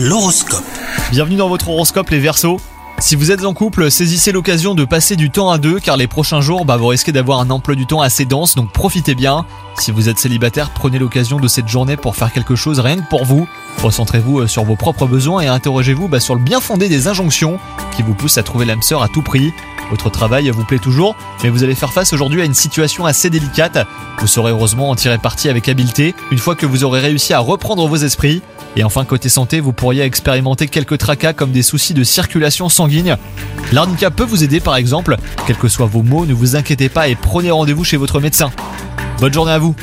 L'horoscope. Bienvenue dans votre horoscope les Verseaux. Si vous êtes en couple, saisissez l'occasion de passer du temps à deux car les prochains jours, bah, vous risquez d'avoir un emploi du temps assez dense, donc profitez bien. Si vous êtes célibataire, prenez l'occasion de cette journée pour faire quelque chose rien que pour vous. Recentrez-vous euh, sur vos propres besoins et interrogez-vous bah, sur le bien fondé des injonctions qui vous poussent à trouver l'âme sœur à tout prix. Votre travail vous plaît toujours, mais vous allez faire face aujourd'hui à une situation assez délicate. Vous saurez heureusement en tirer parti avec habileté une fois que vous aurez réussi à reprendre vos esprits. Et enfin, côté santé, vous pourriez expérimenter quelques tracas comme des soucis de circulation sanguine. L'arnica peut vous aider par exemple. Quels que soient vos maux, ne vous inquiétez pas et prenez rendez-vous chez votre médecin. Bonne journée à vous